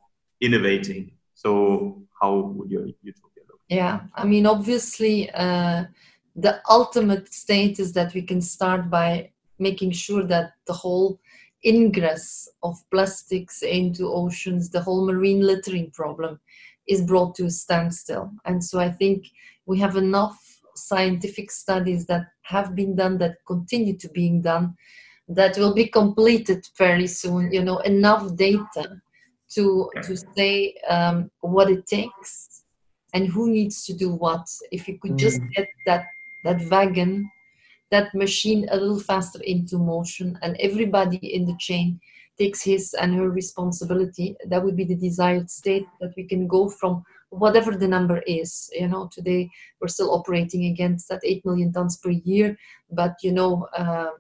innovating so how would your utopia look yeah i mean obviously uh, the ultimate state is that we can start by making sure that the whole ingress of plastics into oceans, the whole marine littering problem is brought to a standstill. And so I think we have enough scientific studies that have been done, that continue to being done, that will be completed fairly soon. You know, enough data to to say um, what it takes and who needs to do what. If you could just mm. get that that wagon that machine a little faster into motion and everybody in the chain takes his and her responsibility that would be the desired state that we can go from whatever the number is you know today we're still operating against that 8 million tons per year but you know uh, uh,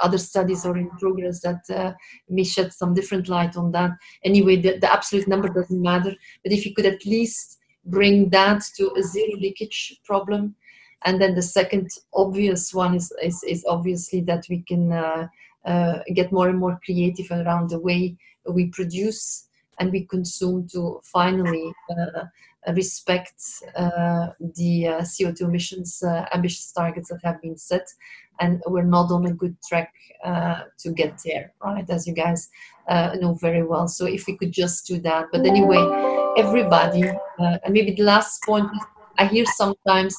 other studies are in progress that uh, may shed some different light on that. Anyway the, the absolute number doesn't matter but if you could at least bring that to a zero leakage problem and then the second obvious one is, is, is obviously that we can uh, uh, get more and more creative around the way we produce and we consume to finally uh, respect uh, the uh, CO2 emissions uh, ambitious targets that have been set. And we're not on a good track to get there, right? As you guys know very well. So if we could just do that. But anyway, everybody, and maybe the last point, I hear sometimes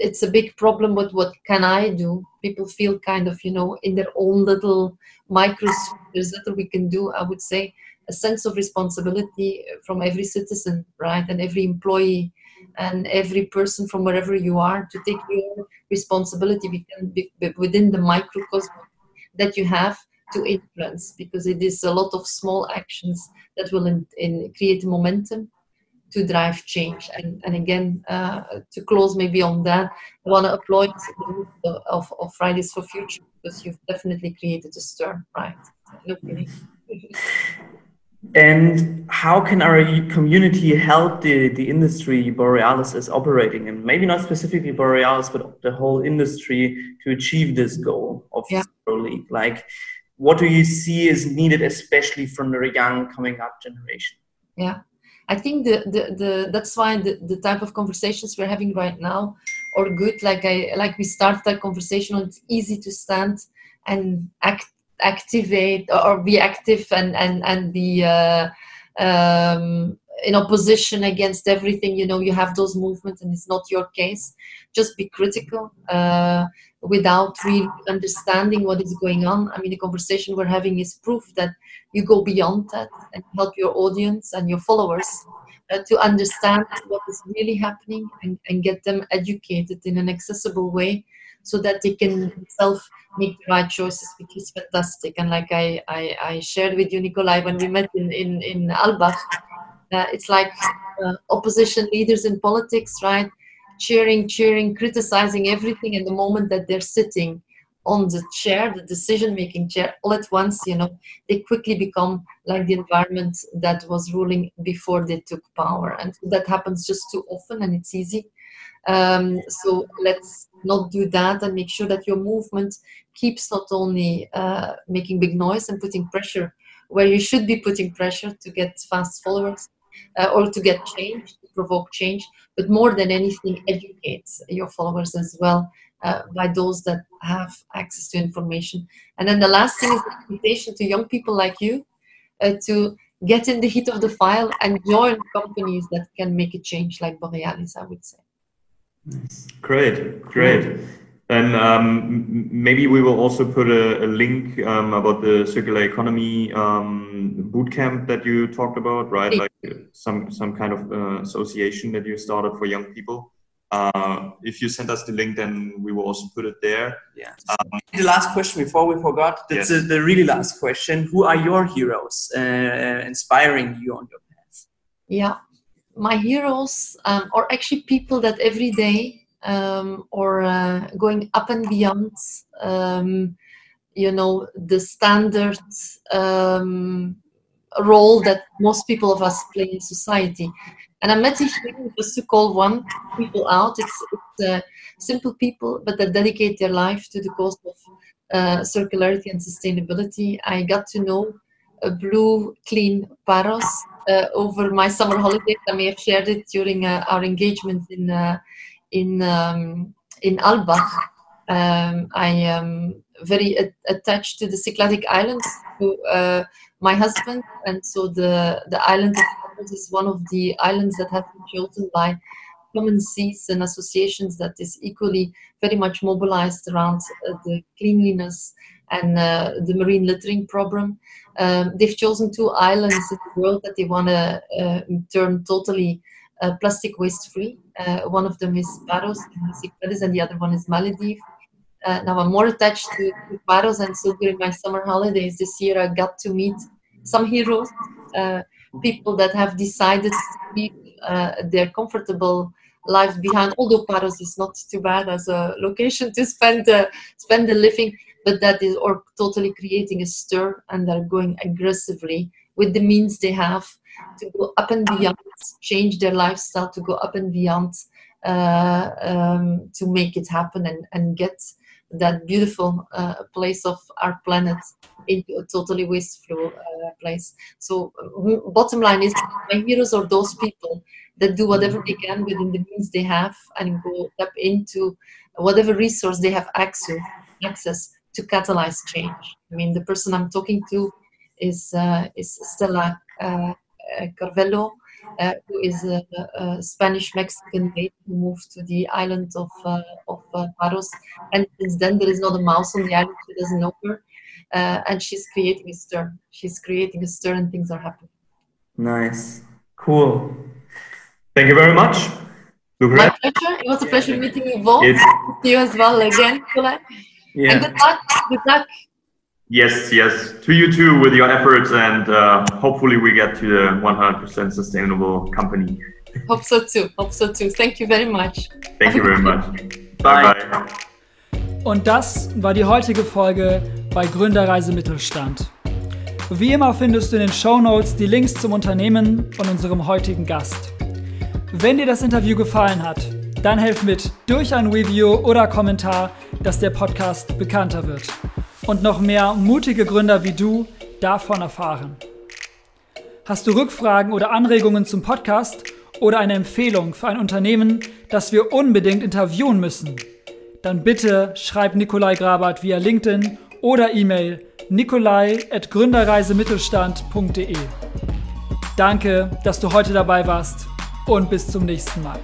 it's a big problem but what can I do. People feel kind of, you know, in their own little microsphere. There's little we can do. I would say a sense of responsibility from every citizen, right, and every employee and every person from wherever you are to take your responsibility within the microcosm that you have to influence because it is a lot of small actions that will in, in create momentum to drive change. And, and again, uh, to close maybe on that, I want to applaud the of, of Fridays for Future because you've definitely created a stir, right? and how can our community help the, the industry Borealis is operating in? Maybe not specifically Borealis, but the whole industry to achieve this goal of yeah. zero leak. Like, what do you see is needed, especially from the young coming up generation? Yeah. I think the, the, the that's why the, the type of conversations we're having right now are good. Like I like we started that conversation on it's easy to stand and act activate or be active and and and be uh, um, in opposition against everything you know you have those movements and it's not your case. Just be critical uh, without really understanding what is going on. I mean the conversation we're having is proof that you go beyond that and help your audience and your followers uh, to understand what is really happening and, and get them educated in an accessible way so that they can self make the right choices, which is fantastic. And like I, I, I shared with you, Nikolai, when we met in, in, in Alpbach, uh, it's like uh, opposition leaders in politics, right? Cheering, cheering, criticizing everything. And the moment that they're sitting on the chair, the decision making chair, all at once, you know, they quickly become like the environment that was ruling before they took power. And that happens just too often and it's easy. Um, so let's not do that and make sure that your movement keeps not only uh, making big noise and putting pressure where you should be putting pressure to get fast followers uh, or to get change, to provoke change, but more than anything, educates your followers as well uh, by those that have access to information. And then the last thing is the invitation to young people like you uh, to get in the heat of the file and join companies that can make a change, like Borealis, I would say. Great, great. And um, maybe we will also put a, a link um, about the circular economy um, bootcamp that you talked about, right? Like some some kind of uh, association that you started for young people. Uh, if you send us the link, then we will also put it there. Yeah. Um, the last question before we forgot. That's yes. the really last question. Who are your heroes uh, inspiring you on your path? Yeah, my heroes um, are actually people that every day um, or uh, going up and beyond, um, you know, the standard um, role that most people of us play in society. And I met here just to call one people out. It's, it's uh, simple people, but that dedicate their life to the cause of uh, circularity and sustainability. I got to know a blue, clean Paros uh, over my summer holidays. I may have shared it during uh, our engagement in uh, in um, in Alpbach. Um, I am very attached to the Cycladic Islands, to uh, my husband, and so the the island is one of the islands that have been chosen by common seas and associations that is equally very much mobilized around uh, the cleanliness and uh, the marine littering problem. Um, they've chosen two islands in the world that they want to uh, turn totally uh, plastic waste free. Uh, one of them is Paros and the other one is Maldives. Uh, now I'm more attached to, to Paros, and so during my summer holidays this year, I got to meet some heroes, uh, people that have decided to keep their comfortable life behind. Although Paros is not too bad as a location to spend spend the living, but that is or totally creating a stir and they're going aggressively with the means they have to go up and beyond, change their lifestyle to go up and beyond uh, um, to make it happen and, and get that beautiful uh, place of our planet into a totally wasteful uh, place. So, bottom line is, my heroes are those people that do whatever they can within the means they have and go up into whatever resource they have access access to catalyze change. I mean, the person I'm talking to is uh, is Stella uh, uh Carvello, uh, who is a, a Spanish Mexican lady who moved to the island of uh, of uh, Paros, and since then there is not a mouse on the island. She doesn't know her, and she's creating a stir. She's creating a stir, and things are happening. Nice, cool. Thank you very much. My pleasure. It was a pleasure meeting you both. you as well again, yeah. And good luck. Good luck. Yes, yes. To you too with your efforts, and uh, hopefully we get to the 100% sustainable company. Hope so too. Hope so too. Thank you very much. Thank you very much. Bye bye. Und das war die heutige Folge bei Gründerreise Mittelstand. Wie immer findest du in den Show Notes die Links zum Unternehmen und unserem heutigen Gast. Wenn dir das Interview gefallen hat, dann helf mit durch ein Review oder Kommentar, dass der Podcast bekannter wird und noch mehr mutige Gründer wie du davon erfahren. Hast du Rückfragen oder Anregungen zum Podcast oder eine Empfehlung für ein Unternehmen, das wir unbedingt interviewen müssen? Dann bitte schreib Nikolai Grabert via LinkedIn oder E-Mail nikolai.gründerreisemittelstand.de. Danke, dass du heute dabei warst und bis zum nächsten Mal.